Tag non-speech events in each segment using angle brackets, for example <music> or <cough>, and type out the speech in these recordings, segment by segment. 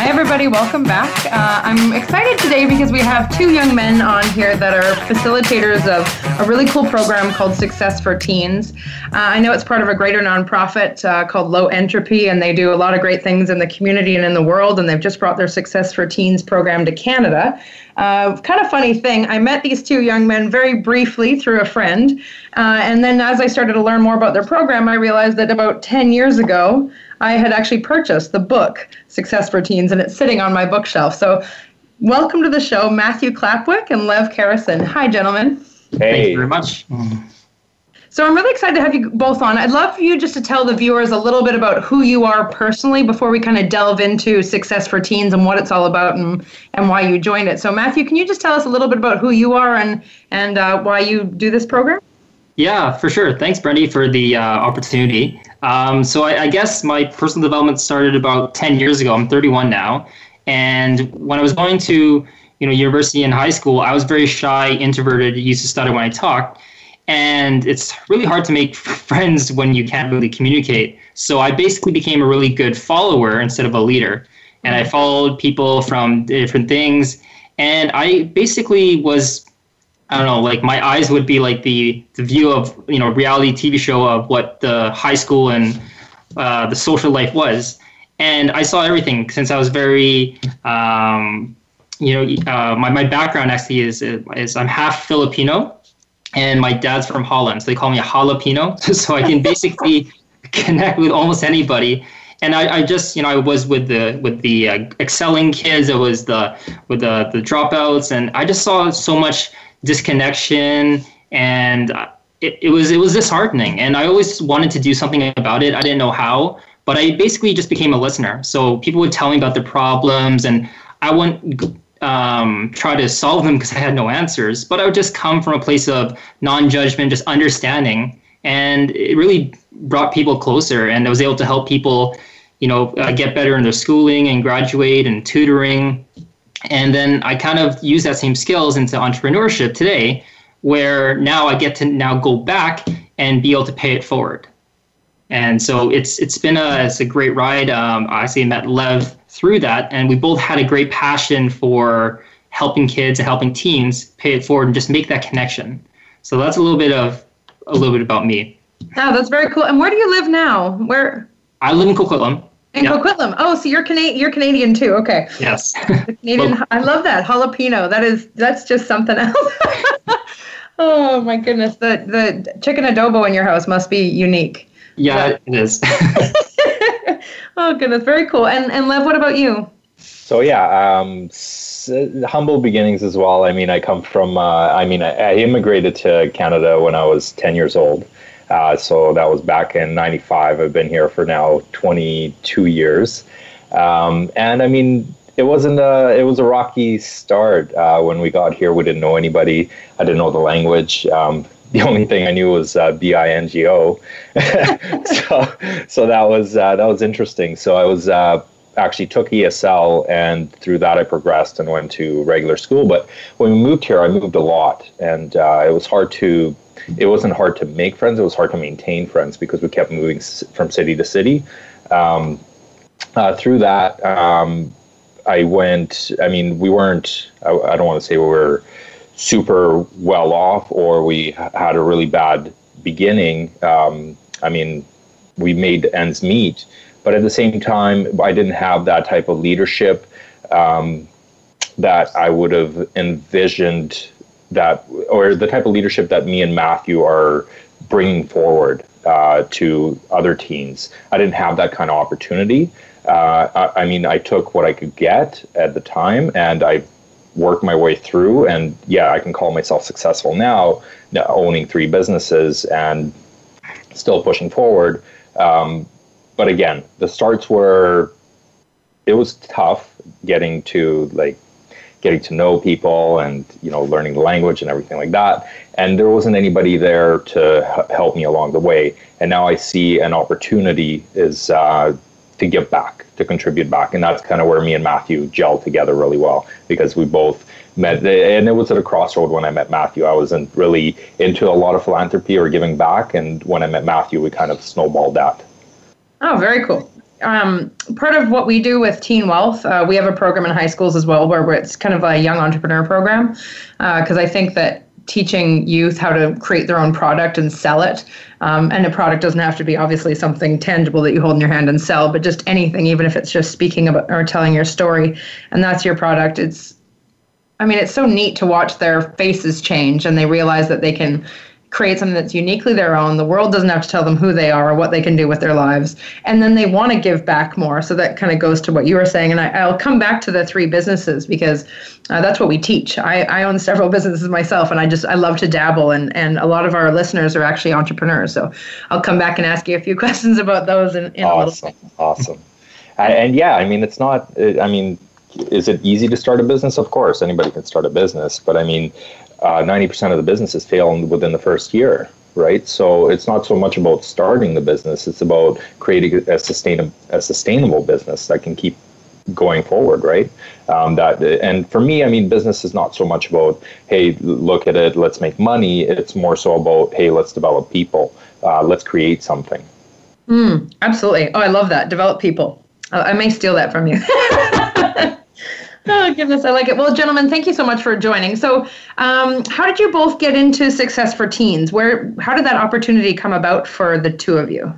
Hi, everybody. Welcome back. Uh, I'm excited today because we have two young men on here that are facilitators of a really cool program called Success for Teens. Uh, I know it's part of a greater nonprofit uh, called Low Entropy, and they do a lot of great things in the community and in the world. And they've just brought their Success for Teens program to Canada. Uh, kind of funny thing, I met these two young men very briefly through a friend. Uh, and then as I started to learn more about their program, I realized that about 10 years ago, I had actually purchased the book Success for Teens, and it's sitting on my bookshelf. So, welcome to the show, Matthew Clapwick and Lev Karison. Hi, gentlemen. Hey. Thank you very much. So, I'm really excited to have you both on. I'd love for you just to tell the viewers a little bit about who you are personally before we kind of delve into Success for Teens and what it's all about and, and why you joined it. So, Matthew, can you just tell us a little bit about who you are and, and uh, why you do this program? Yeah, for sure. Thanks, Brandy, for the uh, opportunity. Um, so I, I, guess my personal development started about 10 years ago. I'm 31 now. And when I was going to you know, university and high school, I was very shy, introverted, used to stutter when I talked. And it's really hard to make <laughs> friends when you can't really communicate. So I basically became a really good follower instead of a leader. And I followed people from different things. And I basically was I don't know, like my eyes would be like the the view of you know reality TV show of what the high school and uh, the social life was, and I saw everything since I was very, um, you know, uh, my my background actually is is I'm half Filipino, and my dad's from Holland, so they call me a jalapeno, <laughs> so I can basically <laughs> connect with almost anybody. And I, I just, you know, I was with the with the uh, excelling kids. I was the with the the dropouts, and I just saw so much disconnection. And it, it was it was disheartening. And i always wanted to do something about it. I didn't know how. But i basically just became a listener. So people would tell me about their problems. And i wouldn't um, try to solve them because i had no answers but i would just come from a place of non-judgment just understanding and it really brought people closer and i was able to help people you know uh, get better in their schooling and graduate and tutoring and then I kind of use that same skills into entrepreneurship today, where now I get to now go back and be able to pay it forward. And so it's it's been a it's a great ride. Um, I actually met Lev through that, and we both had a great passion for helping kids and helping teens pay it forward and just make that connection. So that's a little bit of a little bit about me. Oh, that's very cool. And where do you live now? Where? I live in Coquitlam. In yep. Coquitlam. Oh, so you're Canadian. You're Canadian too. Okay. Yes. <laughs> Canadian. well, I love that jalapeno. That is that's just something else. <laughs> oh my goodness. The the chicken adobo in your house must be unique. Yeah, it is. <laughs> <laughs> oh goodness, very cool. And and Lev, what about you? So yeah, um, humble beginnings as well. I mean, I come from. Uh, I mean, I, I immigrated to Canada when I was ten years old. Uh, so that was back in 95. I've been here for now 22 years. Um, and I mean, it wasn't a, it was a rocky start. Uh, when we got here, we didn't know anybody. I didn't know the language. Um, <laughs> the only thing I knew was uh, B-I-N-G-O. <laughs> so, so that was, uh, that was interesting. So I was, uh, actually took ESL and through that I progressed and went to regular school. But when we moved here, I moved a lot and uh, it was hard to it wasn't hard to make friends. It was hard to maintain friends because we kept moving s- from city to city. Um, uh, through that, um, I went. I mean, we weren't. I, I don't want to say we were super well off or we had a really bad beginning. Um, I mean, we made ends meet, but at the same time, I didn't have that type of leadership um, that I would have envisioned that or the type of leadership that me and Matthew are bringing forward uh, to other teens. I didn't have that kind of opportunity. Uh, I, I, mean, I took what I could get at the time, and I worked my way through. And yeah, I can call myself successful now, owning three businesses and still pushing forward. Um, but again, the starts were it was tough getting to like getting to know people and you know learning the language and everything like that and there wasn't anybody there to help me along the way and now i see an opportunity is uh, to give back to contribute back. And that's kind of where me and matthew gel together really well because we both met and it was at a crossroad when i met matthew. I wasn't really into a lot of philanthropy or giving back and when i met matthew we kind of snowballed that. Oh very cool. Um, part of what we do with Teen Wealth, uh, we have a program in high schools as well where, it's kind of a young entrepreneur program because uh, I think that teaching youth how to create their own product and sell it. Um, and a product doesn't have to be obviously something tangible that you hold in your hand and sell, but just anything, even if it's just speaking about or telling your story, and that's your product. It's, I mean, it's so neat to watch their faces change and they realize that they can create something that's uniquely their own. The world doesn't have to tell them who they are or what they can do with their lives. And then they want to give back more. So that kind of goes to what you were saying. And I, will come back to the three businesses because uh, that's what we teach. I, I own several <laughs> businesses myself and I just, I love to dabble. And, and a lot of our listeners are actually entrepreneurs. So I'll come back and ask you a few <laughs> questions about those in, in awesome. a little Awesome. and, and yeah, I mean, it's not, I mean, is it easy to start a business? Of course, anybody can start a business, but I mean, uh, 90% of the businesses fail within the first year right? So it's not so much about starting the business it's about creating a sustainable a sustainable business that can keep going forward right? Um, that and for me i mean business is not so much about hey look at it let's make money it's more so about hey let's develop people uh, let's create something. Mm, absolutely. Oh i love that. Develop people. I may steal that from you <laughs> oh goodness, I like it. Well, gentlemen, thank you so much for joining. So, um, how did you both get into Success for Teens? Where, how did that opportunity come about for the two of you?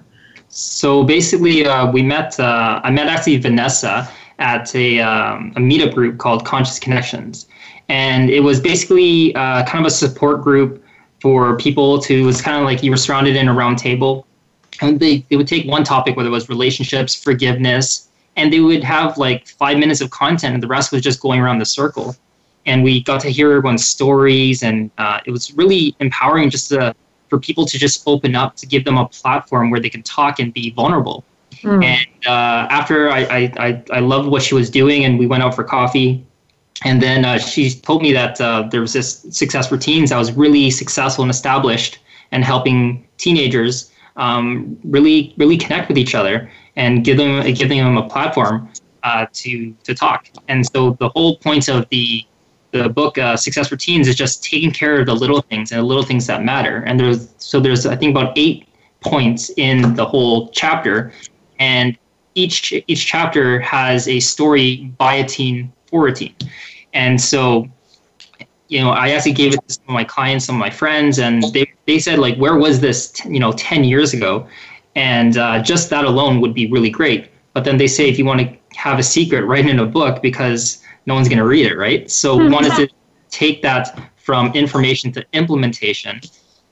So basically, uh, we met. Uh, I met actually Vanessa at a, um, a meetup group called Conscious Connections, and it was basically uh, kind of a support group for people to. It was kind of like you were surrounded in a round table, and they they would take one topic, whether it was relationships, forgiveness, and they would have like five minutes of content and the rest was just going around the circle. And we got to hear everyone's stories and uh, it was really empowering just to, for people to just open up to give them a platform where they can talk and be vulnerable. Mm. and uh, after I, I, I, I, loved what she was doing and we went out for coffee. And then uh, she told me that uh, there was this success for teens that was really successful and established and helping teenagers um, really really connect with each other and give them giving them a platform uh, to to talk. And so the whole point of the the book uh, Success for Teens is just taking care of the little things and the little things that matter. And there's so there's I think about eight points in the whole chapter, and each each chapter has a story by a teen for a teen. And so you know, I actually gave it to some of my clients, some of my friends, and they, they said like, where was this, t- you know, 10 years ago? And uh, just that alone would be really great. But then they say if you want to have a secret, write it in a book because no one's going to read it, right? So we wanted to take that from information to implementation.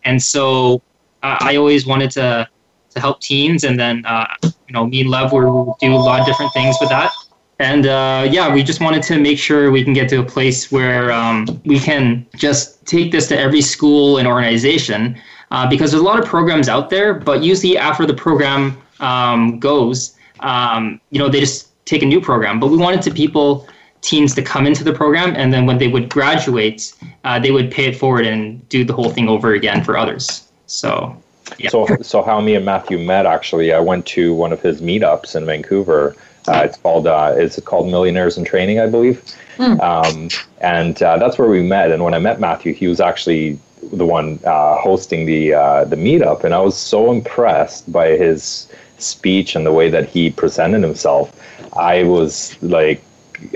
And so uh, I always wanted to to help teens, and then uh, you know me and Lev will do a lot of different things with that. And uh, yeah, we just wanted to make sure we can get to a place where um, we can just take this to every school and organization uh, because there's a lot of programs out there, but usually after the program um, goes, um, you know, they just take a new program. But we wanted to people, teens to come into the program, and then when they would graduate, uh, they would pay it forward and do the whole thing over again for others. So, yeah. So, so how me and Matthew met actually, I went to one of his meetups in Vancouver. Uh, it's called uh, it's called Millionaires in Training, I believe, mm. um, and uh, that's where we met. And when I met Matthew, he was actually the one uh, hosting the uh, the meetup, and I was so impressed by his speech and the way that he presented himself. I was like,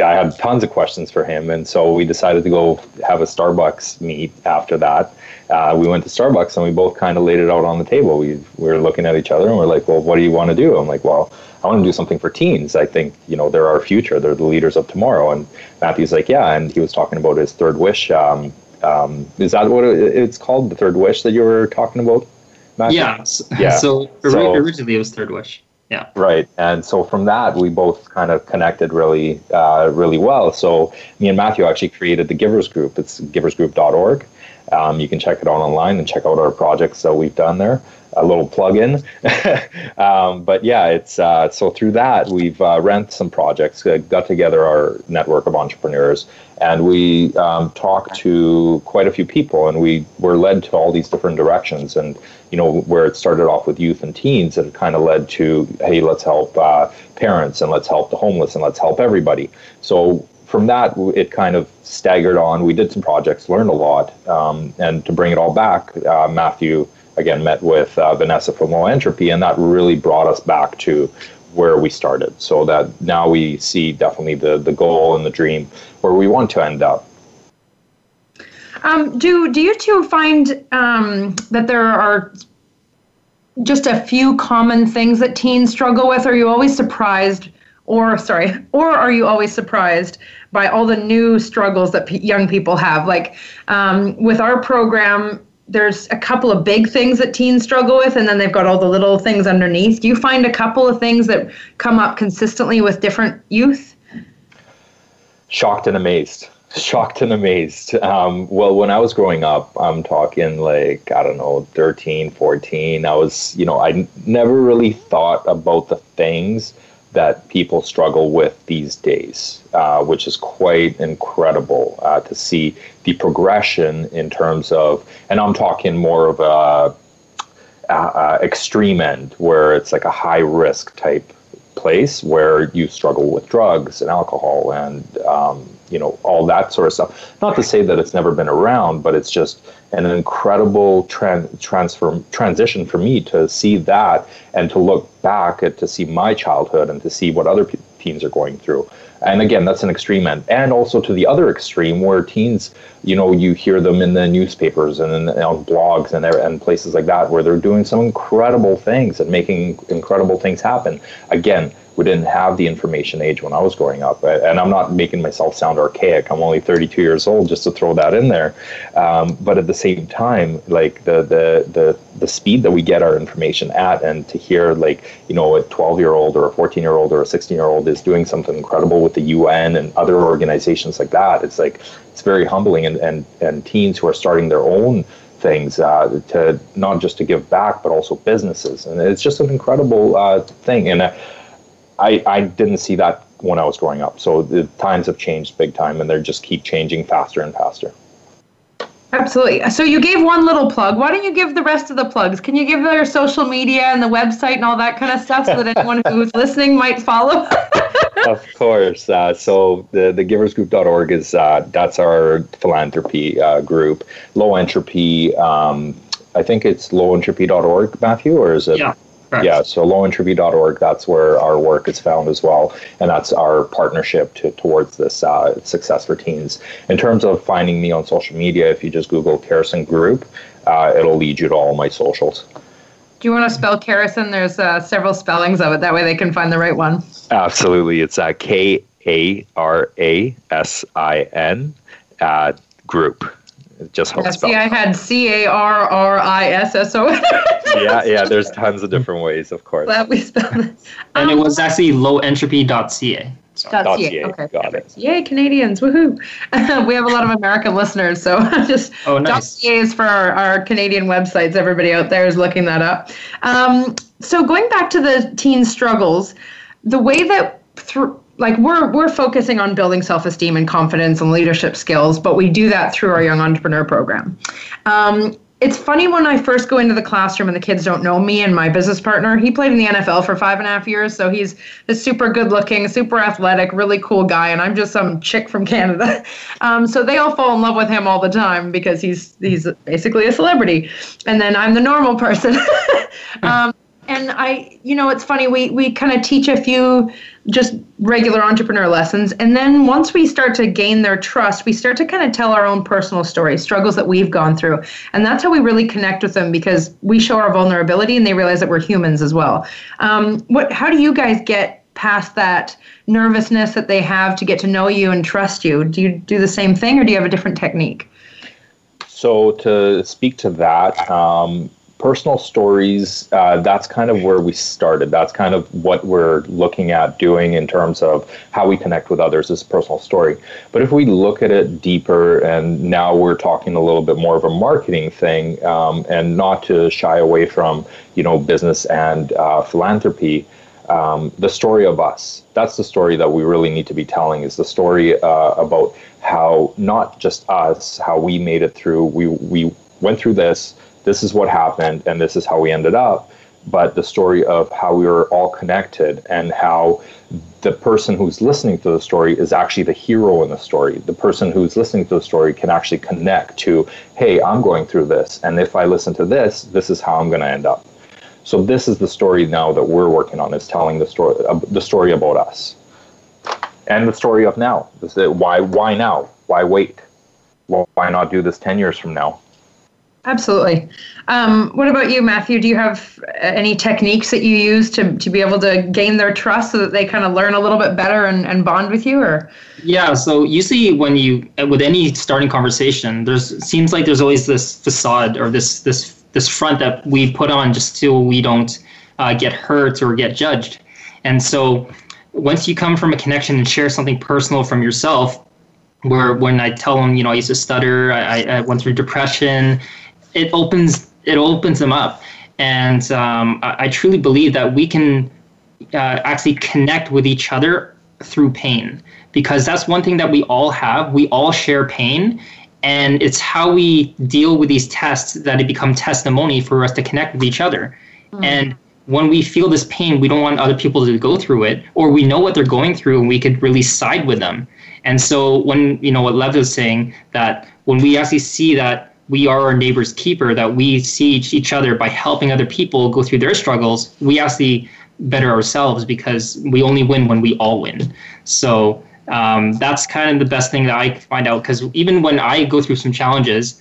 I had tons of questions for him, and so we decided to go have a Starbucks meet after that. Uh, we went to Starbucks and we both kind of laid it out on the table. We, we were looking at each other and we're like, well, what do you want to do? I'm like, well, I want to do something for teens. I think, you know, they're our future. They're the leaders of tomorrow. And Matthew's like, yeah. And he was talking about his third wish um, um, is that what it's called? The Third Wish that you were talking about? Matthew? Yeah. Yeah. <laughs> So, so originally it was Third Wish. Yeah. Right. And so from that, we both kind of connected really, uh, really well. So me and Matthew actually created the Givers Group. It's giversgroup.org. Um, you can check it out online and check out our projects that we've done there a little plug-in. <laughs> um, but yeah, it's uh, so through that we've uh, ran some projects, uh, got together our network of entrepreneurs, and we um, talked to quite a few people, and we were led to all these different directions. And you know, where it started off with youth and teens, and kind of led to, hey, let's help uh, parents, and let's help the homeless, and let's help everybody. So from that, it kind of staggered on. We did some projects, learned a lot, um, and to bring it all back, uh, Matthew again met with uh, Vanessa from Low Entropy, and that really brought us back to where we started. So that now we see definitely the the goal and the dream where we want to end up. Um, do do you two find um, that there are just a few common things that teens struggle with? Are you always surprised, or sorry, or are you always surprised by all the new struggles that p- young people have? Like um, with our program, there's a couple of big things that teens struggle with and then they've got all the little things underneath. Do you find a couple of things that come up consistently with different youth? Shocked and amazed. <laughs> Shocked and amazed. Um, well when i was growing up i'm talking like i don't know 13 14 i was you know i never really thought about the things that people struggle with these days, uh, which is quite incredible uh, to see the progression in terms of, and I'm talking more of a, a, extreme end where it's like a high risk type place where you struggle with drugs and alcohol and um, you know all that sort of stuff. Not to say that it's never been around, but it's just an incredible tran- transfer transition for me to see that and to look back at to see my childhood and to see what other pe- teens are going through. And again, that's an extreme end, and also to the other extreme where teens, you know, you hear them in the newspapers and in, on blogs and and places like that where they're doing some incredible things and making incredible things happen. Again, we didn't have the information age when I was growing up. And I'm not making myself sound archaic. I'm only 32 years old, just to throw that in there. Um, but at the same time, like the, the the the speed that we get our information at, and to hear like you know a 12 year old or a 14 year old or a 16 year old is doing something incredible with the UN and other organizations like that, it's like it's very humbling. And and and teens who are starting their own things uh, to not just to give back, but also businesses, and it's just an incredible uh, thing. And uh, I, I didn't see that when I was growing up. So the times have changed big time and they just keep changing faster and faster. Absolutely. So you gave one little plug. Why don't you give the rest of the plugs? Can you give their social media and the website and all that kind of stuff so that <laughs> anyone who's listening might follow? <laughs> of course. Uh, so the, the giversgroup.org is uh, that's our philanthropy uh, group. Low entropy. Um, I think it's lowentropy.org, Matthew, or is it? Yeah. Correct. Yeah, so lowentropy.org, that's where our work is found as well. And that's our partnership to, towards this uh, success for teens. In terms of finding me on social media, if you just Google Kerrison Group, uh, it'll lead you to all my socials. Do you want to spell Kerrison? There's uh, several spellings of it. That way they can find the right one. Absolutely. It's uh, K A R A S I N uh, group just how yeah, See, I had C A R R I S S O. <laughs> Yeah, yeah. There's <laughs> tons of different ways, of course. Glad we spelled it. <laughs> And it was actually lowentropy.ca. So. Dot .ca. Okay. Got it. Yay, Canadians! Woohoo! we have a lot of American listeners, so just oh, nice. .ca is for our, our, Canadian websites. Everybody out there is looking that up. Um, so going back to the teen struggles, the way that through like we're we're focusing on building self-esteem and confidence and leadership skills but we do that through our young entrepreneur program um, it's funny when I first go into the classroom and the kids don't know me and my business partner. He played in the NFL for five and a half years, so he's this super good looking, super athletic, really cool guy, and I'm just some chick from Canada. <laughs> Um, so they all fall in love with him all the time because he's he's basically a celebrity, and then I'm the normal person. <laughs> um, and I, you know, it's funny. We we kind of teach a few just regular entrepreneur lessons, and then once we start to gain their trust, we start to kind of tell our own personal stories, struggles that we've gone through, and that's how we really connect with them because we show our vulnerability, and they realize that we're humans as well. Um, what? How do you guys get past that nervousness that they have to get to know you and trust you? Do you do the same thing, or do you have a different technique? So to speak to that. Um, personal stories, uh, that's kind of where we started. That's kind of what we're looking at doing in terms of how we connect with others is personal story. But if we look at it deeper, and now we're talking a little bit more of a marketing thing, um, and not to shy away from you know business and uh, philanthropy. Um, the story of us. That's the story that we really need to be telling. Is the story uh, about how not just us, how we made it through. We we went through this this is what happened and this is how we ended up but the story of how we were all connected and how the person who's listening to the story is actually the hero in the story. The person who's listening to the story can actually connect to, hey, I'm going through this, and if I listen to this, this is how I'm going to end up. So this is the story now that we're working on is telling the story, uh, the story about us, and the story of now. Why, why now? Why wait? Why not do this ten years from now? Absolutely. Um, what about you, Matthew? Do you have any techniques that you use to, to be able to gain their trust so that they kind of learn a little bit better and, and bond with you or? Yeah. So usually when you, with any starting conversation, there's, seems like there's always this facade or this, this, this front that we put on just so we don't uh, get hurt or get judged. And so once you come from a connection and share something personal from yourself, where when I tell them, you know, I used to stutter, I, I went through depression, it opens it opens them up, and um, I, I, truly believe that we can uh, actually connect with each other through pain because that's one thing that we all have. We all share pain, and it's how we deal with these tests that it become testimony for us to connect with each other. Mm. And when we feel this pain, we don't want other people to go through it, or we know what they're going through, and we could really side with them. And so, when you know what Lev is saying, that when we actually see that we are our neighbor's keeper, that we see each other by helping other people go through their struggles, we actually better ourselves because we only win when we all win. So um, that's kind of the best thing that I find out because even when I go through some challenges,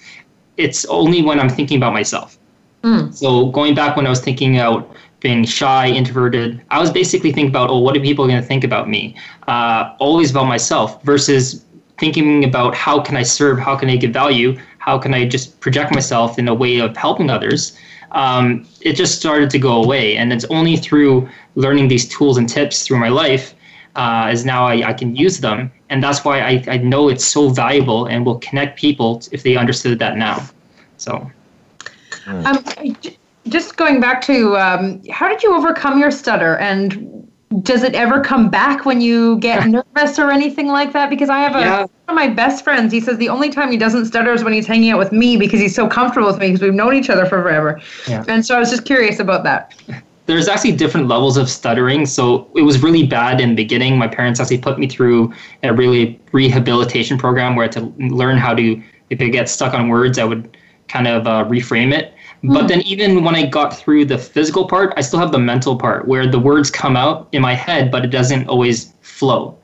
it's only when I'm thinking about myself. Mm. So going back when I was thinking about being shy, introverted, I was basically thinking about, oh, what are people going to think about me? Uh, always about myself versus thinking about how can I serve, how can I give value, how can I just project myself in a way of helping others, um, it just started to go away. And it's only through learning these tools and tips through my life uh, as now I, I can use them. And that's why I, I know it's so valuable and will connect people if they understood that now. So. Um, just going back to um, how did you overcome your stutter and does it ever come back when you get nervous or anything like that? Because I have a yeah. one of my best friends. He says the only time he doesn't stutter is when he's hanging out with me because he's so comfortable with me because we've known each other for forever. Yeah. And so I was just curious about that. There's actually different levels of stuttering. So it was really bad in the beginning. My parents actually put me through a really rehabilitation program where I had to learn how to, if I get stuck on words, I would kind of uh, reframe it. But hmm. then even when I got through the physical part, I still have the mental part where the words come out in my head, but it doesn't always flow.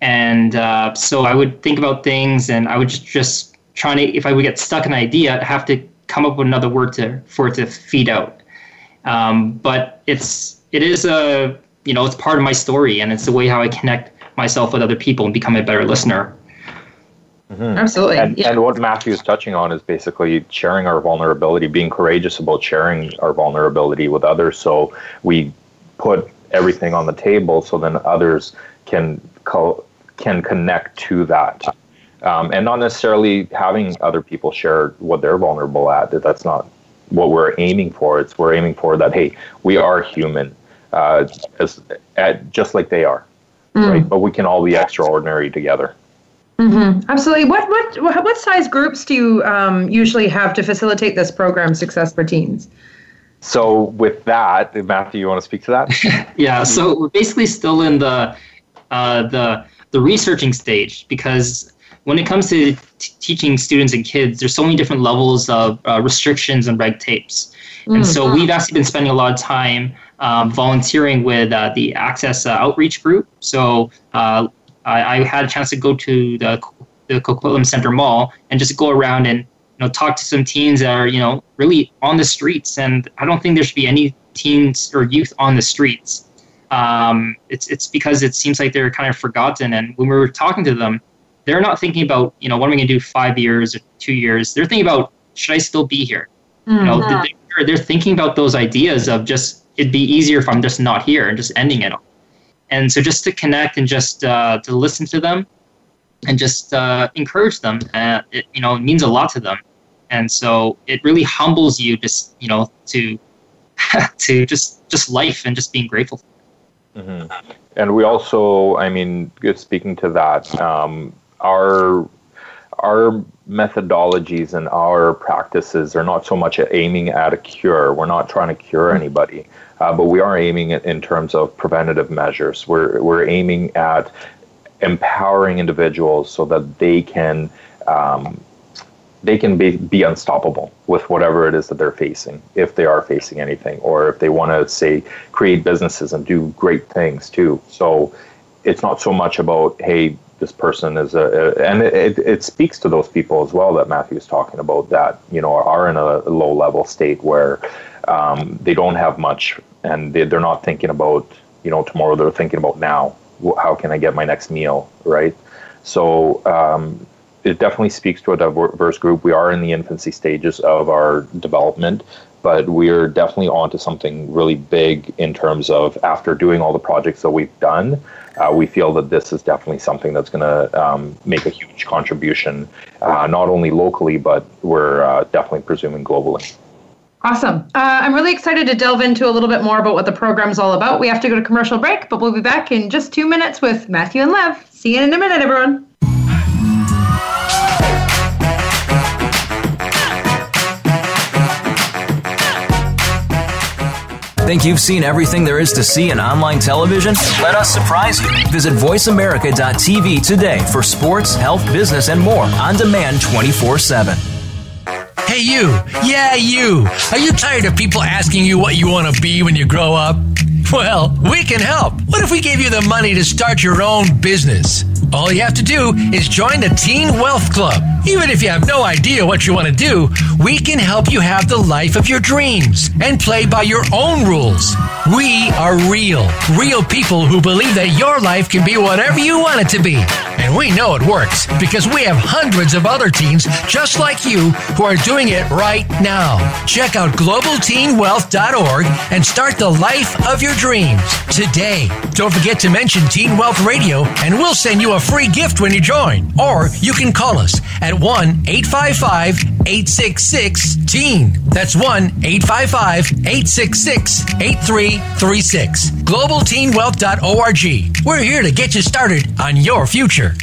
And uh, so I would think about things, and I would just just trying to if I would get stuck in an idea, I'd have to come up with another word to for it to feed out. Um, but it's it is a you know it's part of my story, and it's the way how I connect myself with other people and become a better listener. Mm-hmm. Absolutely. And, yeah. and what Matthew is touching on is basically sharing our vulnerability, being courageous about sharing our vulnerability with others. So we put everything on the table so then others can co- can connect to that. Um, and not necessarily having other people share what they're vulnerable at. That's not what we're aiming for. It's we're aiming for that. Hey, we are human, uh, as at, just like they are, mm. right? But we can all be extraordinary together. Mm-hmm. Absolutely. What what what size groups do you um, usually have to facilitate this program, Success for Teens? So with that, Matthew, you want to speak to that? <laughs> yeah. So we're basically still in the uh, the the researching stage because when it comes to t- teaching students and kids, there's so many different levels of uh, restrictions and red tapes. And mm-hmm. so we've actually been spending a lot of time um, volunteering with uh, the Access uh, Outreach Group. So uh, I, I had a chance to go to the the Coquitlam Center Mall and just go around and you know talk to some teens that are you know really on the streets. And I don't think there should be any teens or youth on the streets. Um, it's it's because it seems like they're kind of forgotten. And when we were talking to them, they're not thinking about you know what am I going to do five years or two years. They're thinking about should I still be here? Mm-hmm. You know, mm-hmm. they're they're, they're thinking about those ideas of just it'd be easier if I'm just not here and just ending it. And so just to connect and just uh, to listen to them and just uh, encourage them, uh, it you know means a lot to them. And so it really humbles you just you know to <laughs> to just just life and just being grateful. Mm-hmm. And we also, I mean, speaking to that, um, our our methodologies and our practices are not so much aiming at a cure. We're not trying to cure mm-hmm. anybody, uh, but we are aiming at, in terms of preventative measures. We're we're aiming at empowering individuals so that they can um, they can be, be unstoppable with whatever it is that they're facing, if they are facing anything, or if they want to say create businesses and do great things too. So it's not so much about hey this person is a, and it, it, speaks to those people as well that Matthew's talking about that you know are in a low level state where um, they don't have much and they, they're not thinking about you know tomorrow they're thinking about now how can I get my next meal right? So um, it definitely speaks to a diverse group. We are in the infancy stages of our development but we're definitely onto something really big in terms of after doing all the projects that we've done uh, we feel that this is definitely something that's going to um, make a huge contribution, uh, not only locally, but we're uh, definitely presuming globally. Awesome. Uh, I'm really excited to delve into a little bit more about what the program's all about. We have to go to commercial break, but we'll be back in just two minutes with Matthew and Lev. See you in a minute, everyone. Think you've seen everything there is to see in online television? Let us surprise you. Visit VoiceAmerica.tv today for sports, health, business, and more on demand 24 7. Hey, you. Yeah, you. Are you tired of people asking you what you want to be when you grow up? Well, we can help. What if we gave you the money to start your own business? All you have to do is join the Teen Wealth Club. Even if you have no idea what you want to do, we can help you have the life of your dreams and play by your own rules. We are real, real people who believe that your life can be whatever you want it to be. And we know it works because we have hundreds of other teens just like you who are doing it right now. Check out globalteenwealth.org and start the life of your dreams today. Don't forget to mention Teen Wealth Radio and we'll send you a free gift when you join. Or you can call us at 1 855 866 TEEN. That's 1 855 866 8336. GlobalTeenWealth.org. We're here to get you started on your future.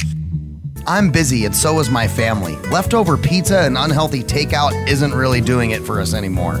I'm busy and so is my family. Leftover pizza and unhealthy takeout isn't really doing it for us anymore.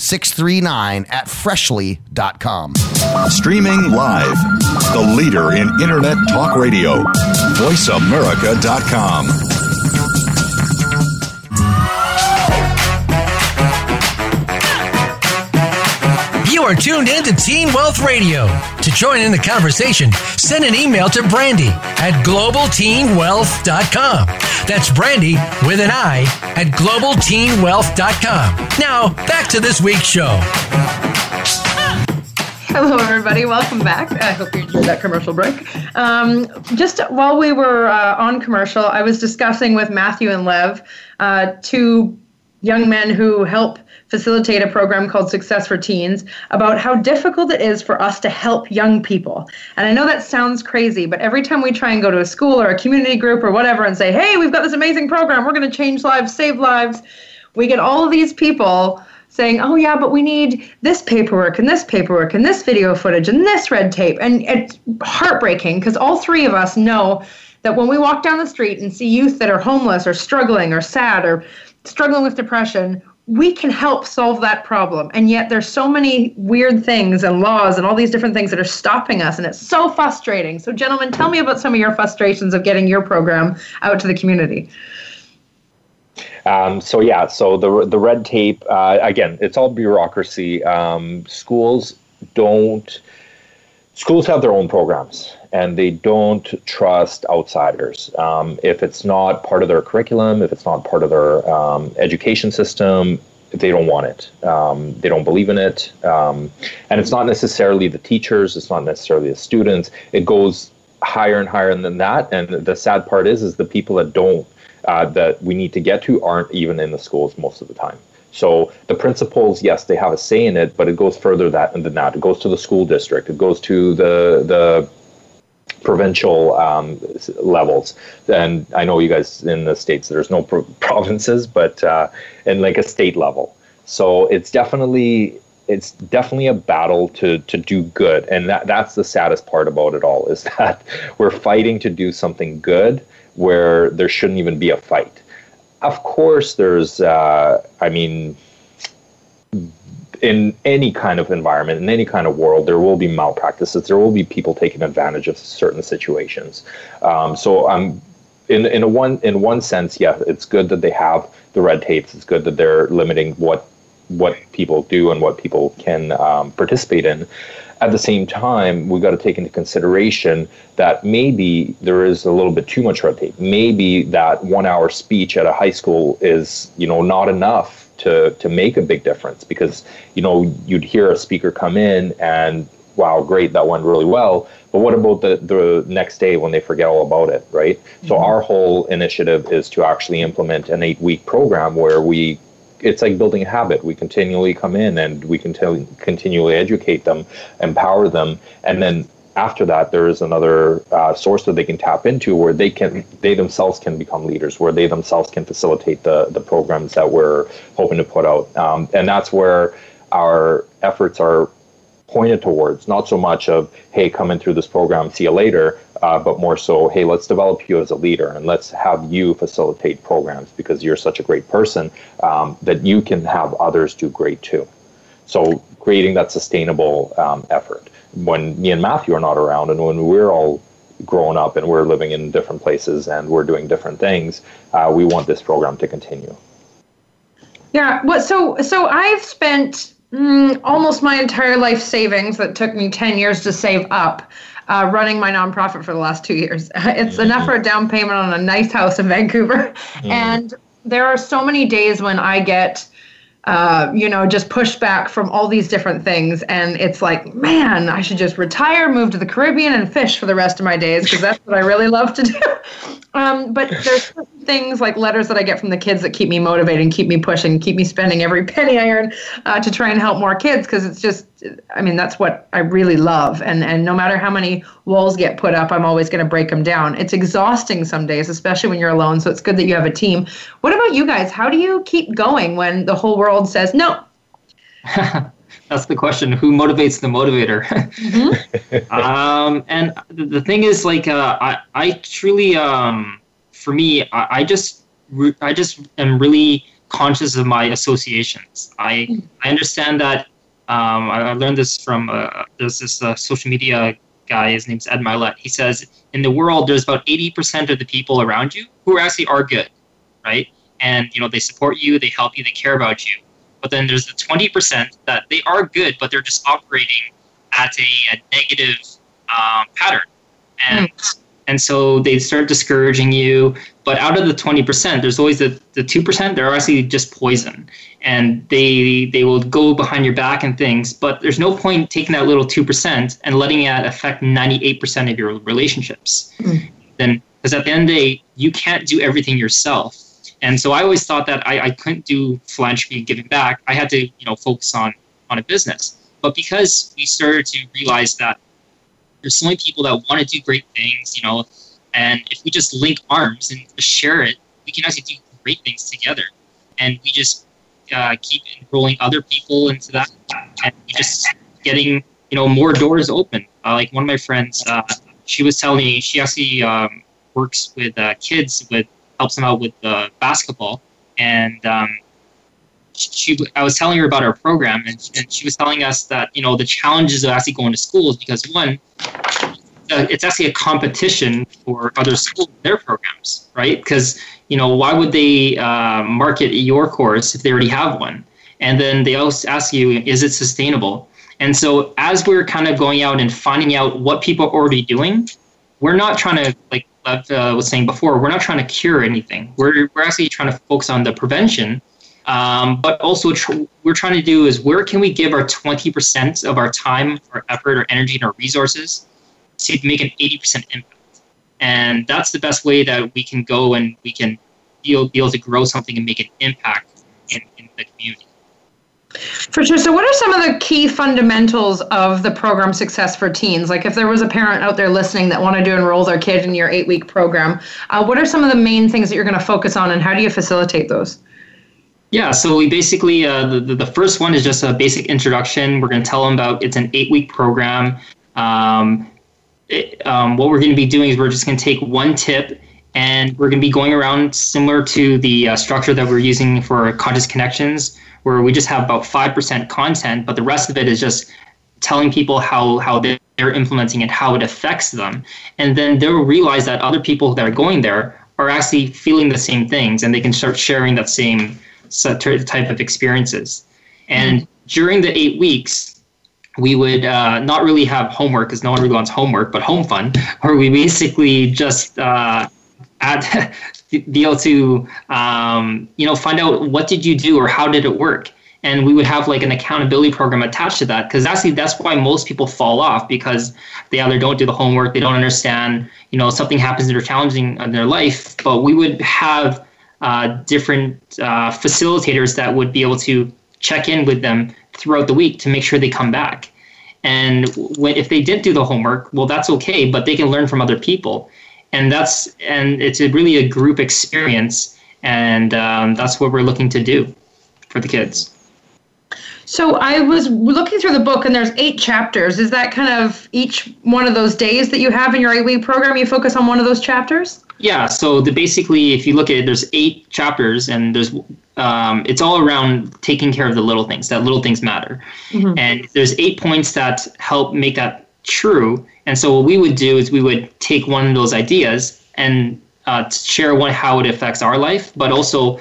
VAH639 at Freshly.com. Streaming live. The leader in Internet talk radio. VoiceAmerica.com. are tuned in to Teen Wealth Radio. To join in the conversation, send an email to Brandy at globalteenwealth.com. That's Brandy with an I at globalteenwealth.com. Now, back to this week's show. Hello, everybody. Welcome back. I hope you enjoyed that commercial break. Um, just while we were uh, on commercial, I was discussing with Matthew and Lev, uh, two young men who help facilitate a program called Success for Teens, about how difficult it is for us to help young people. And I know that sounds crazy, but every time we try and go to a school or a community group or whatever and say, hey, we've got this amazing program, we're going to change lives, save lives, we get all of these people saying, oh, yeah, but we need this paperwork and this paperwork and this video footage and this red tape. And it's heartbreaking because all three of us know that when we walk down the street and see youth that are homeless or struggling or sad or struggling with depression, we can help solve that problem. And yet there's so many weird things and laws and all these different things that are stopping us and it's so frustrating. So gentlemen, tell me about some of your frustrations of getting your program out to the community. Um, so yeah, so the the red tape uh, again, it's all bureaucracy. Um, schools don't schools have their own programs and they don't trust outsiders. Um, if it's not part of their curriculum, if it's not part of their um, education system, they don't want it. Um, they don't believe in it. Um, and it's not necessarily the teachers, it's not necessarily the students. It goes higher and higher than that. And the sad part is, is the people that don't, uh, that we need to get to aren't even in the schools most of the time. So the principals, yes, they have a say in it, but it goes further that than that. It goes to the school district. It goes to the the provincial um, levels. And I know you guys in the states, there's no pro- <laughs> provinces, but uh, in like a state level. So it's definitely it's definitely a battle to to do good, and that that's the saddest part about it all is <laughs> that we're fighting to do something good where there shouldn't even be a fight. Of course, there's uh, I mean in any kind of environment, in any kind of world, there will be malpractices. There will be people taking advantage of certain situations. Um, so I'm in in a one in one sense, yeah, it's good that they have the red tapes. It's good that they're limiting what what people do and what people can um, participate in. At the same time, we've got to take into consideration that maybe there is a little bit too much red tape. Maybe that one hour speech at a high school is, you know, not enough to to make a big difference because you know you'd hear a speaker come in and wow great that went really well but what about the the next day when they forget all about it right mm-hmm. so our whole initiative is to actually implement an eight week program where we it's like building a habit. We continually come in and we can continually educate them, empower them, and then after that, there is another uh, source that they can tap into where they can they themselves can become leaders, where they themselves can facilitate the the programs that we're hoping to put out, um, and that's where our efforts are pointed towards. Not so much of hey, come in through this program, see you later, uh, but more so hey, let's develop you as a leader and let's have you facilitate programs because you're such a great person um, that you can have others do great too. So creating that sustainable um, effort when me and Matthew are not around and when we're all grown up and we're living in different places and we're doing different things, uh, we want this program to continue. Yeah. What? So so I've spent mm, almost my entire life savings that took me ten years to save up. Uh, running my nonprofit for the last two years. <laughs> It's mm-hmm. enough for a down payment on a nice house in Vancouver. Mm-hmm. And there are so many days when I get uh, you know, just pushed back from all these different things. And it's like, man, I should just retire, move to the Caribbean, and fish for the rest of my days because that's what I really love to do. <laughs> Um, but there's things like letters that I get from the kids that keep me motivated, keep me pushing, keep me spending every <laughs> penny I earn uh, to try and help more kids because it's just, I mean, that's what I really love. And and no matter how many walls get put up, I'm always going to break them down. It's exhausting some days, especially when you're alone. So it's good that you have a team. What about you guys? How do you keep going when the whole world says no? <laughs> that's the question who motivates the motivator mm-hmm. <laughs> um, and the, thing is like uh, I, I truly um, for me I, I just i just am really conscious of my associations i i understand that um, I, I, learned this from uh, there's this uh, social media guy his name's ed Mylett. he says in the world there's about 80% of the people around you who actually are good right and you know they support you they help you they care about you but then there's the 20% that they are good, but they're just operating at a, a negative um, pattern. And, mm. And so they start discouraging you. But out of the 20%, there's always the, the 2%, they're actually just poison. And they, they will go behind your back and things. But there's no point taking that little 2% and letting it affect 98% of your relationships. Mm. Then, because at the end of the day, you can't do everything yourself and so I always thought that I, I couldn't do philanthropy and giving back. I had to, you know, focus on on a business. But because we started to realize that there's so many people that want to do great things, you know, and if we just link arms and share it, we can actually do great things together. And we just uh, keep enrolling other people into that, and just getting you know more doors open. Uh, like one of my friends, uh, she was telling me she actually um, works with uh, kids with helps them out with uh, basketball, and um, she I was telling her about our program, and, and she was telling us that you know the challenges of actually going to school is because one, uh, it's actually a competition for other schools their programs, right? Because you know why would they uh, market your course if they already have one? And then they also ask you, is it sustainable? And so as we're kind of going out and finding out what people are already doing, we're not trying to like Lev uh, was saying before, we're not trying to cure anything. We're we're actually trying to focus on the prevention. Um, but also, tr- we're trying to do is where can we give our 20% of our time, our effort, our energy, and our resources to make an 80% impact. And that's the best way that we can go and we can be able, be able to grow something and make an impact in, in the community. For sure. So, what are some of the key fundamentals of the program Success for Teens? Like, if there was a parent out there listening that wanted to enroll their kid in your eight week program, uh, what are some of the main things that you're going to focus on and how do you facilitate those? Yeah, so we basically, uh, the, the first one is just a basic introduction. We're going to tell them about it's an eight week program. Um, it, um, what we're going to be doing is we're just going to take one tip and we're going to be going around similar to the uh, structure that we're using for conscious connections where we just have about 5% content, but the rest of it is just telling people how, how they're implementing it, how it affects them. And then they'll realize that other people that are going there are actually feeling the same things and they can start sharing that same type of experiences. And during the eight weeks, we would uh, not really have homework because no one really wants homework, but home fun, <laughs> where we basically just uh, add <laughs> be able to um, you know find out what did you do or how did it work and we would have like an accountability program attached to that because actually that's why most people fall off because they either don't do the homework they don't understand you know something happens that are challenging in their life but we would have different uh, facilitators that would be able to check in with them throughout the week to make sure they come back. And when, if they did do the homework well that's okay but they can learn from other people. And that's and it's a really a group experience and um, that's what we're looking to do for the kids so i was looking through the book and there's eight chapters is that kind of each one of those days that you have in your eight week program you focus on one of those chapters yeah so the basically if you look at it there's eight chapters and there's um, it's all around taking care of the little things that little things matter mm-hmm. and there's eight points that help make that true. And so what we would do is we would take one of those ideas and uh, share one how it affects our life, but also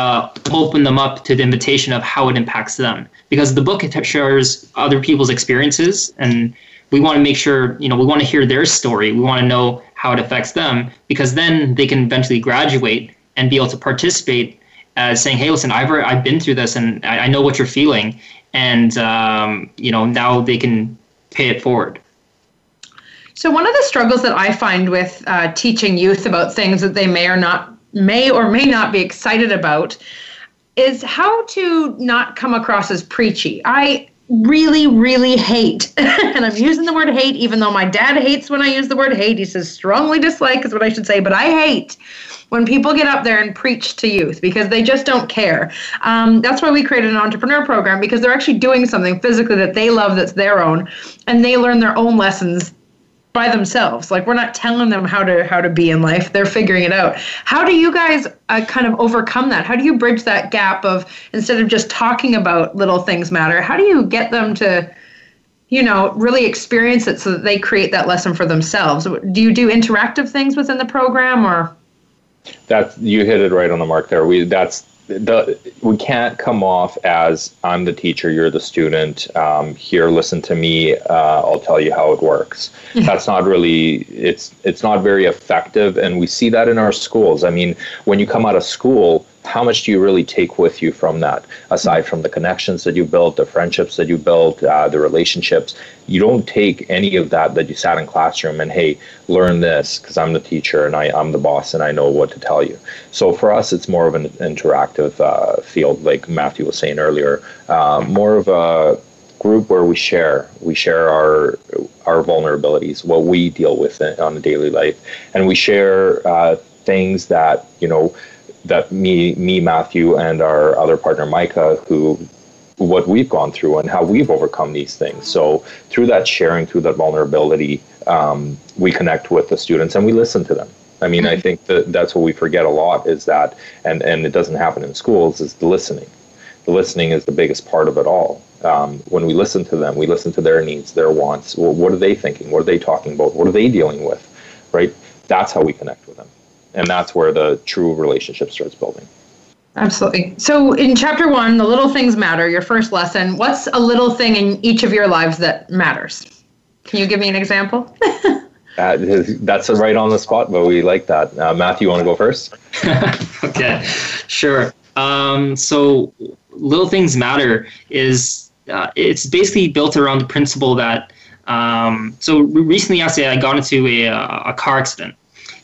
uh, open them up to the invitation of how it impacts them. Because the book shares other people's experiences, and we want to make sure you know we want to hear their story. We want to know how it affects them, because then they can eventually graduate and be able to participate as saying, "Hey, listen, I've I've been through this, and I, I know what you're feeling." And um, you know now they can pay it forward. So one of the struggles that I find with uh, teaching youth about things that they may or not may or may not be excited about is how to not come across as preachy. I really, really hate, <laughs> and I'm using the word hate, even though my dad hates when I use the word hate. He says strongly dislike is what I should say, but I hate when people get up there and preach to youth because they just don't care. Um, that's why we created an entrepreneur program because they're actually doing something physically that they love that's their own, and they learn their own lessons by themselves. Like we're not telling them how to how to be in life. They're figuring it out. How do you guys uh, kind of overcome that? How do you bridge that gap of instead of just talking about little things matter how do you get them to you know really experience it so that they create that lesson for themselves? Do you do interactive things within the program or? That you hit it right on the mark there. We that's the we can't come off as I'm the teacher, you're the student. Um, here, listen to me. Uh, I'll tell you how it works. Mm-hmm. That's not really. It's it's not very effective, and we see that in our schools. I mean, when you come out of school, how much do you really take with you from that aside from the connections that you built the friendships that you built uh, the relationships? You don't take any of that that you sat in classroom and hey learn this because i'm the teacher and I, i'm the boss and i know what to tell you. So for us it's more of an interactive uh, field like matthew was saying earlier uh, more of a group where we share. We share our our vulnerabilities what we deal with on a daily life. And we share uh, things that you know that me, me, Matthew, and our other partner Micah, who what we've gone through and how we've overcome these things. So through that sharing, through that vulnerability, um, we connect with the students and we listen to them. I mean, I think that that's what we forget a lot is that, and, and it doesn't happen in schools, is the listening. The listening is the biggest part of it all. Um, when we listen to them, we listen to their needs, their wants. Well, what are they thinking? What are they talking about? What are they dealing with? Right? That's how we connect with them. And that's where the true relationship starts building. Absolutely. So, in chapter one, the little things matter, your first lesson, what's a little thing in each of your lives that matters? Can you give me an example? <laughs> Uh, that's right on the spot, but we like that. Uh, Matthew, you want to go first? <laughs> okay, sure. Um, so, little things matter is uh, it's basically built around the principle that. Um, so recently, actually, I got into a, a car accident,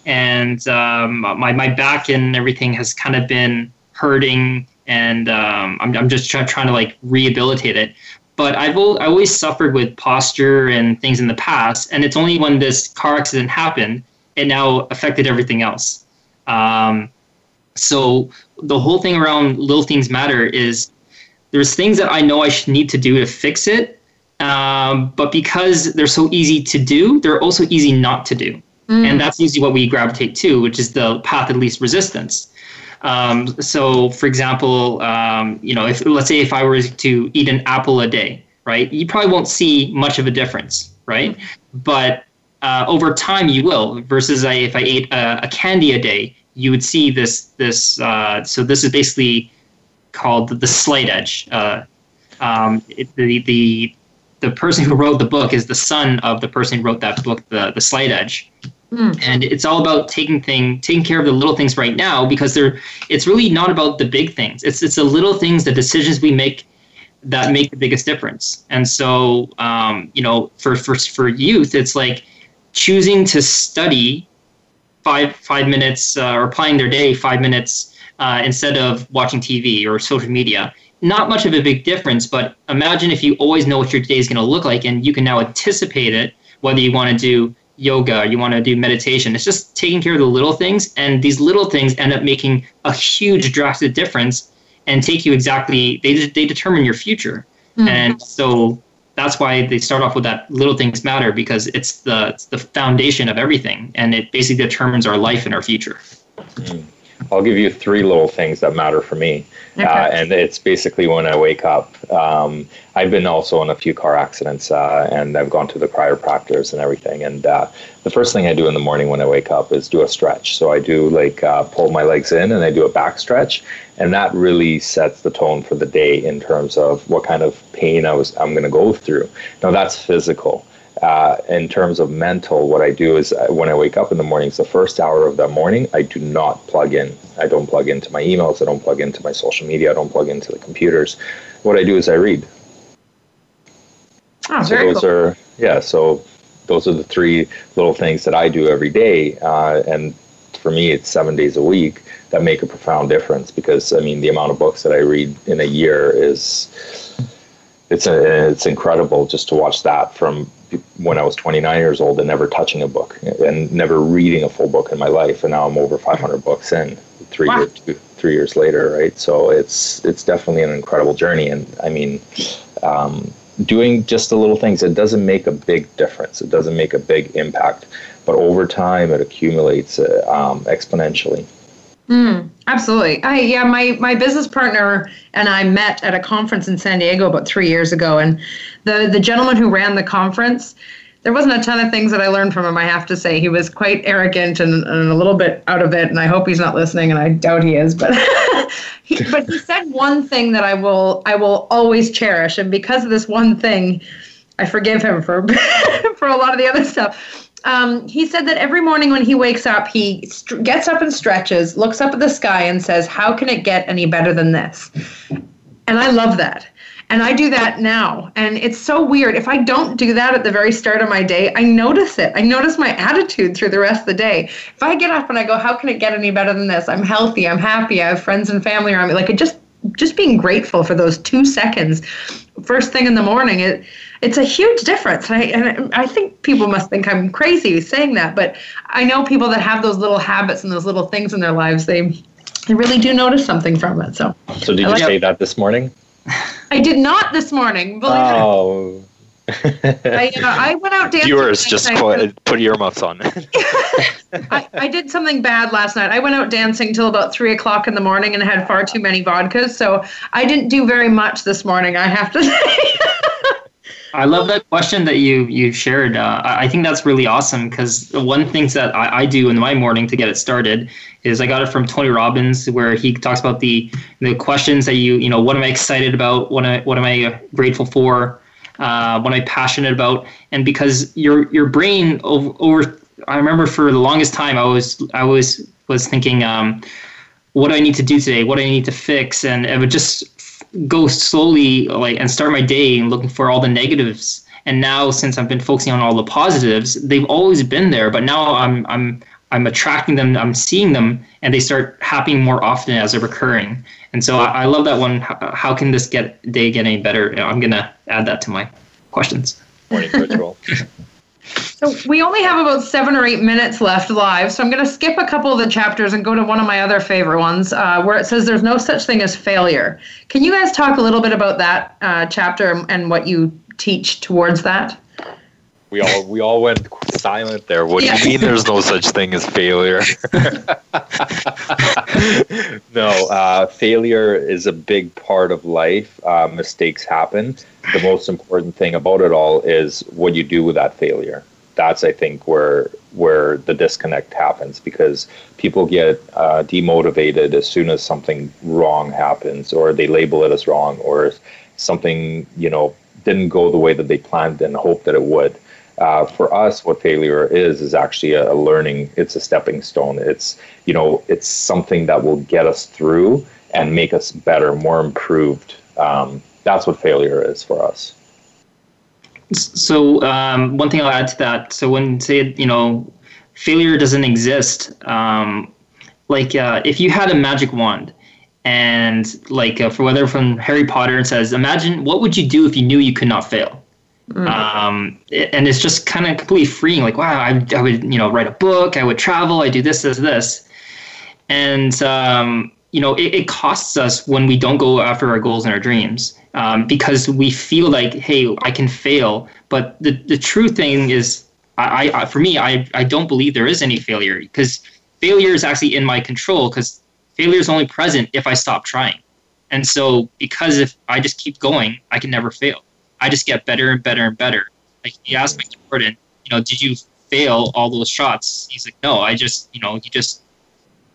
and um, my my back and everything has kind of been hurting, and um, I'm I'm just try, trying to like rehabilitate it but I've I always suffered with posture and things in the past, and it's only when this car accident happened it now affected everything else. Um, so the whole thing around little things matter is there's things that I know I should need to do to fix it, um, but because they're so easy to do, they're also easy not to do, mm. and that's usually what we gravitate to, which is the path of least resistance. Um, so, for example, um, you know, if let's say if I were to eat an apple a day, right, you probably won't see much of a difference, right? But uh, over time, you will. Versus I, if I ate a, a, candy a day, you would see this this. Uh, so this is basically called the slight edge. Uh, um, it, the the the person who wrote the book is the son of the person who wrote that book, the the slight edge. Mm. And it's all about taking thing, taking care of the little things right now because they're. It's really not about the big things. It's it's the little things, the decisions we make that make the biggest difference. And so, um, you know, for for for youth, it's like choosing to study five five minutes uh, or applying their day five minutes uh, instead of watching TV or social media. Not much of a big difference, but imagine if you always know what your day is going to look like and you can now anticipate it, whether you want to do yoga, you want to do meditation. It's just taking care of the little things, and these little things end up making a huge drastic difference and take you exactly. They they determine your future, mm-hmm. and so that's why they start off with that little things matter because it's the it's the foundation of everything, and it basically determines our life and our future. Mm. I'll give you three little things that matter for me. Okay. Uh, and it's basically when I wake up. Um, I've been also in a few car accidents uh, and I've gone to the chiropractors and everything. And uh, the first thing I do in the morning when I wake up is do a stretch. So I do like uh, pull my legs in and I do a back stretch. And that really sets the tone for the day in terms of what kind of pain I was, I'm going to go through. Now, that's physical uh, in terms of mental, what I do is uh, when I wake up in the mornings, the first hour of the morning, I do not plug in. I don't plug into my emails. I don't plug into my social media. I don't plug into the computers. What I do is I read. Oh, so very those cool. are yeah. So those are the three little things that I do every day, uh, and for me, it's seven days a week that make a profound difference. Because I mean, the amount of books that I read in a year is it's a, it's incredible just to watch that from when I was 29 years old and never touching a book and never reading a full book in my life, and now I'm over 500 books in three wow. years, two, three years later, right? So it's it's definitely an incredible journey, and I mean, um, doing just the little things. It doesn't make a big difference. It doesn't make a big impact, but over time, it accumulates uh, um, exponentially. Mm, absolutely. I yeah, my my business partner and I met at a conference in San Diego about three years ago, and the the gentleman who ran the conference. There wasn't a ton of things that I learned from him, I have to say. He was quite arrogant and, and a little bit out of it, and I hope he's not listening, and I doubt he is. But <laughs> he, but he said one thing that I will I will always cherish, and because of this one thing, I forgive him for <laughs> for a lot of the other stuff um, he said that every morning when he wakes up, he st- gets up and stretches, looks up at the sky, and says, How can it get any better than this? And I love that. And I do that now. And it's so weird. If I don't do that at the very start of my day, I notice it. I notice my attitude through the rest of the day. If I get up and I go, How can it get any better than this? I'm healthy, I'm happy, I have friends and family around me. Like it just just being grateful for those two seconds first thing in the morning it it's a huge difference I, and I think people must think i'm crazy saying that but i know people that have those little habits and those little things in their lives they they really do notice something from it so so did you say that this morning i did not this morning believe oh I, uh, I went out dancing. Viewers, just night. put, put earmuffs on. <laughs> <laughs> I, I did something bad last night. I went out dancing till about three o'clock in the morning and had far too many vodkas. So I didn't do very much this morning. I have to <laughs> say. I love that question that you you shared. Uh, I think that's really awesome because one things that I, I do in my morning to get it started is I got it from Tony Robbins where he talks about the the questions that you you know what am I excited about? What am I, what am I grateful for? Uh, what am I passionate about? And because your your brain over, over I remember for the longest time I was I was was thinking um, what do I need to do today? What do I need to fix? And it would just go slowly like and start my day looking for all the negatives. And now since i've been focusing on all the positives they've always been there but now i'm i'm i'm attracting them i'm seeing them and they start happening more often as they're recurring. And so i, I love that one. How, how can this get day get any better? I'm gonna add that to my questions. Morning ritual. <laughs> So we only have about seven or eight minutes left live, so I'm going to skip a couple of the chapters and go to one of my other favorite ones, uh, where it says there's no such thing as failure. Can you guys talk a little bit about that uh, chapter and what you teach towards that? We all we all went silent there. What do you mean there's no such thing as failure? <laughs> <laughs> no, uh, failure is a big part of life. Uh, mistakes happen. The most important thing about it all is what you do with that failure. That's, I think, where where the disconnect happens because people get uh, demotivated as soon as something wrong happens, or they label it as wrong, or something you know didn't go the way that they planned and hoped that it would. Uh, for us, what failure is is actually a, a learning. It's a stepping stone. It's you know it's something that will get us through and make us better, more improved. Um, that's what failure is for us. So um, one thing I'll add to that. So when say you know failure doesn't exist, um, like uh, if you had a magic wand, and like uh, for whether from Harry Potter and says, imagine what would you do if you knew you could not fail. Um, and it's just kind of completely freeing. Like wow, I, I would you know write a book, I would travel, I do this, this, this, and um, you know it, it costs us when we don't go after our goals and our dreams um, because we feel like hey i can fail. But the, the true thing is I, I for me I, I don't believe there is any failure because failure is actually in my control because failure is only present if i stop trying. And so because if i just keep going i can never fail. I just get better and better and better. Like he asked Mike Jordan, you know did you fail all those shots? He's like no i just you know you just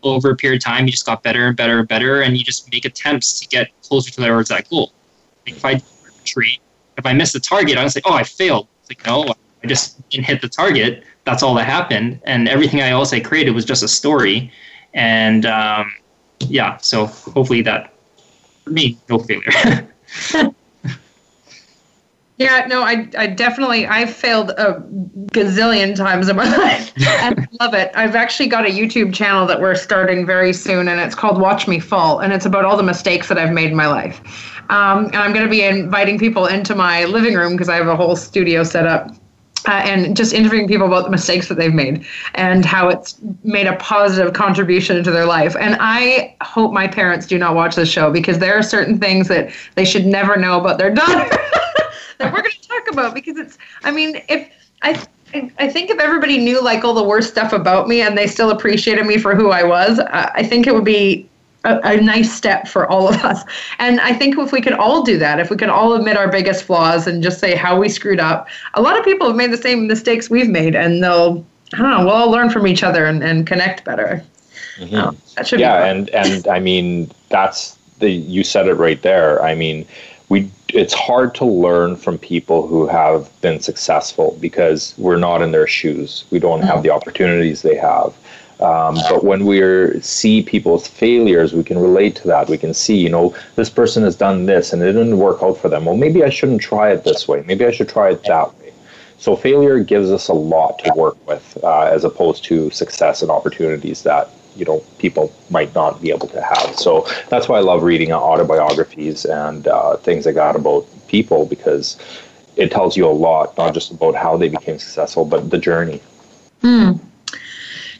over a period of time, you just got better and better and better, and you just make attempts to get closer towards that goal. Like if I retreat, if I miss the target, I was like, oh, I failed. It's like, no, I just didn't hit the target. That's all that happened, and everything I else I created was just a story. And um, yeah, so hopefully that for me, no failure. <laughs> <laughs> Yeah, no, I, I definitely, I've failed a gazillion times in my <laughs> life I love it. I've actually got a YouTube channel that we're starting very soon and it's called Watch Me Fall and it's about all the mistakes that I've made in my life. Um, and I'm going to be inviting people into my living room because I have a whole studio set up. Uh, and just interviewing people about the mistakes that they've made and how it's made a positive contribution into their life. And I hope my parents do not watch this show because there are certain things that they should never know about their daughter <laughs> that we're going to talk about because it's i mean if i I think if everybody knew like all the worst stuff about me and they still appreciated me for who I was, I I think it would be a, a nice step for all of us. And I think if we could all do that, if we could all admit our biggest flaws and just say how we screwed up, a lot of people have made the same mistakes we've made and they'll, I don't know, we'll all learn from each other and, and connect better. Mm-hmm. Oh, that should yeah, be and and I mean that's the you said it right there. I mean, we it's hard to learn from people who have been successful because we're not in their shoes. We don't have the opportunities they have. Um, but when we see people's failures, we can relate to that. We can see, you know, this person has done this and it didn't work out for them. Well, maybe I shouldn't try it this way. Maybe I should try it that way. So failure gives us a lot to work with, uh, as opposed to success and opportunities that you know people might not be able to have. So that's why I love reading autobiographies and uh, things like that about people because it tells you a lot, not just about how they became successful, but the journey.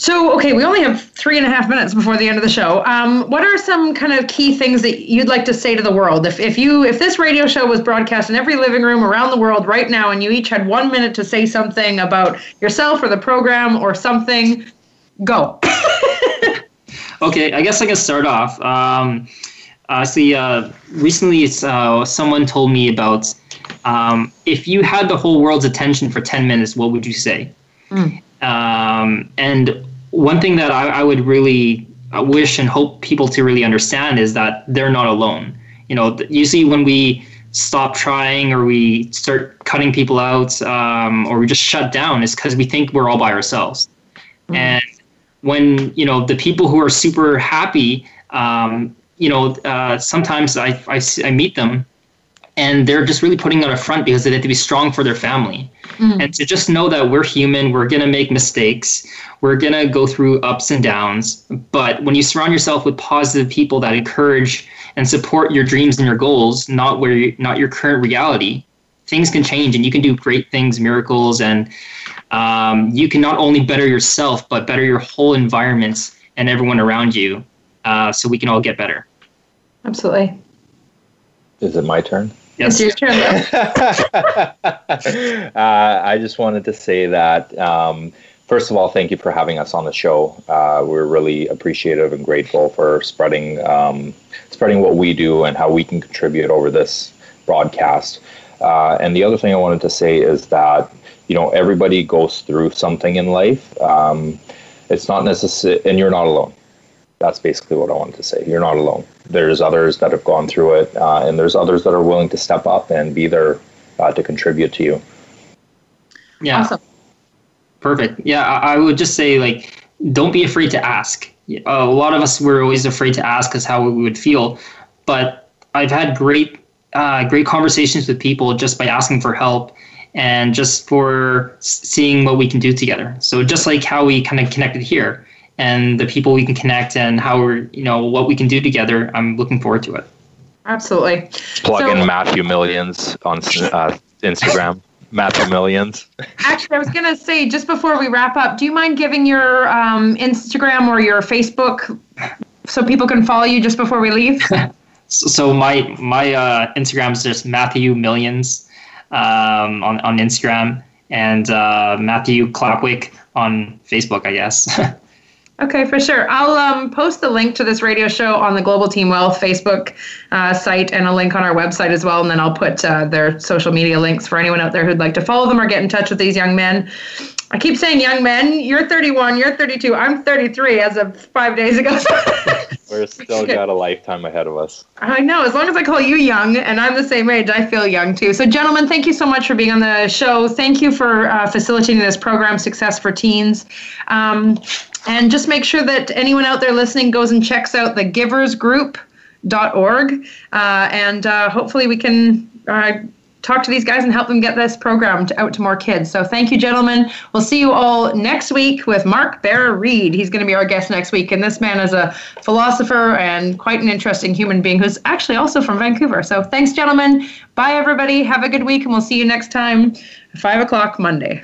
So, okay, we only have three and a half minutes before the end of the show. Um, what are some kind of key things that you'd like to say to the world? If, if you if this radio show was broadcast in every living room around the world right now, and you each had one minute to say something about yourself or the program or something, go. Okay, I guess I can start off. Um, see, uh, recently uh, someone told me about um, if you had the whole world's attention for 10 minutes, what would you say? Mm. Um, and one thing that I, I, would really uh, wish and hope people to really understand is that they're not alone. You know, usually when we stop trying or we start cutting people out um, or we just shut down, is because we think we're all by ourselves. Mm. And when you know the people who are super happy, um, you know, uh, sometimes I, I, I meet them and they're just really putting on a front because they have to be strong for their family. Mm. And to just know that we're human, we're going to make mistakes, we're going to go through ups and downs. But when you surround yourself with positive people that encourage and support your dreams and your goals, not where you, not your current reality, things can change and you can do great things, miracles, and um, you can not only better yourself, but better your whole environments and everyone around you uh, so we can all get better. Absolutely. Is it my turn? Yes. It's your turn. <laughs> uh, I just wanted to say that, um, first of all, thank you for having us on the show. Uh, we're really appreciative and grateful for spreading um, spreading what we do and how we can contribute over this broadcast. Uh, and the other thing I wanted to say is that you know everybody goes through something in life. Um, it's not necessary, and you're not alone that's basically what I wanted to say. You're not alone. There's others that have gone through it, uh, and there's others that are willing to step up and be there uh, to contribute to you. Yeah. Awesome. Perfect. Yeah, I, I would just say like, don't be afraid to ask. Uh, a lot of us were always afraid to ask us how we would feel, but I've had great, uh, great conversations with people just by asking for help and just for seeing what we can do together. So just like how we kind of connected here and the people we can connect and how we're you know what we can do together i'm looking forward to it. Absolutely. Plug so, in matthew millions on uh, instagram. <laughs> Matthew millions. Actually i was going to say just before we wrap up do you mind giving your um, instagram or your facebook so people can follow you just before we leave? <laughs> So my my uh, instagram is just matthew millions um, on, on instagram and uh, matthew clapwick on facebook i guess <laughs> Okay, for sure. I'll um, post the link to this radio show on the Global Teen Wealth Facebook uh, site and a link on our website as well. And then I'll put uh, their social media links for anyone out there who'd like to follow them or get in touch with these young men. I keep saying young men. You're 31. You're 32. I'm 33 as of five days ago. <laughs> <laughs> We're <laughs> still got a lifetime ahead of us. I know. As long as I call you young and I'm the same age, I feel young too. So, gentlemen, thank you so much for being on the show. Thank you for uh, facilitating this program, Success for Teens. Um, and just make sure that anyone out there listening goes and checks out the givers giversgroup.org. Uh, and uh, hopefully we can uh, talk to these guys and help them get this program to, out to more kids. So thank you, gentlemen. We'll see you all next week with Mark Bear Reed. He's going to be our guest next week. And this man is a philosopher and quite an interesting human being who's actually also from Vancouver. So thanks, gentlemen. Bye, everybody. Have a good week, and we'll see you next time, 5 o'clock Monday.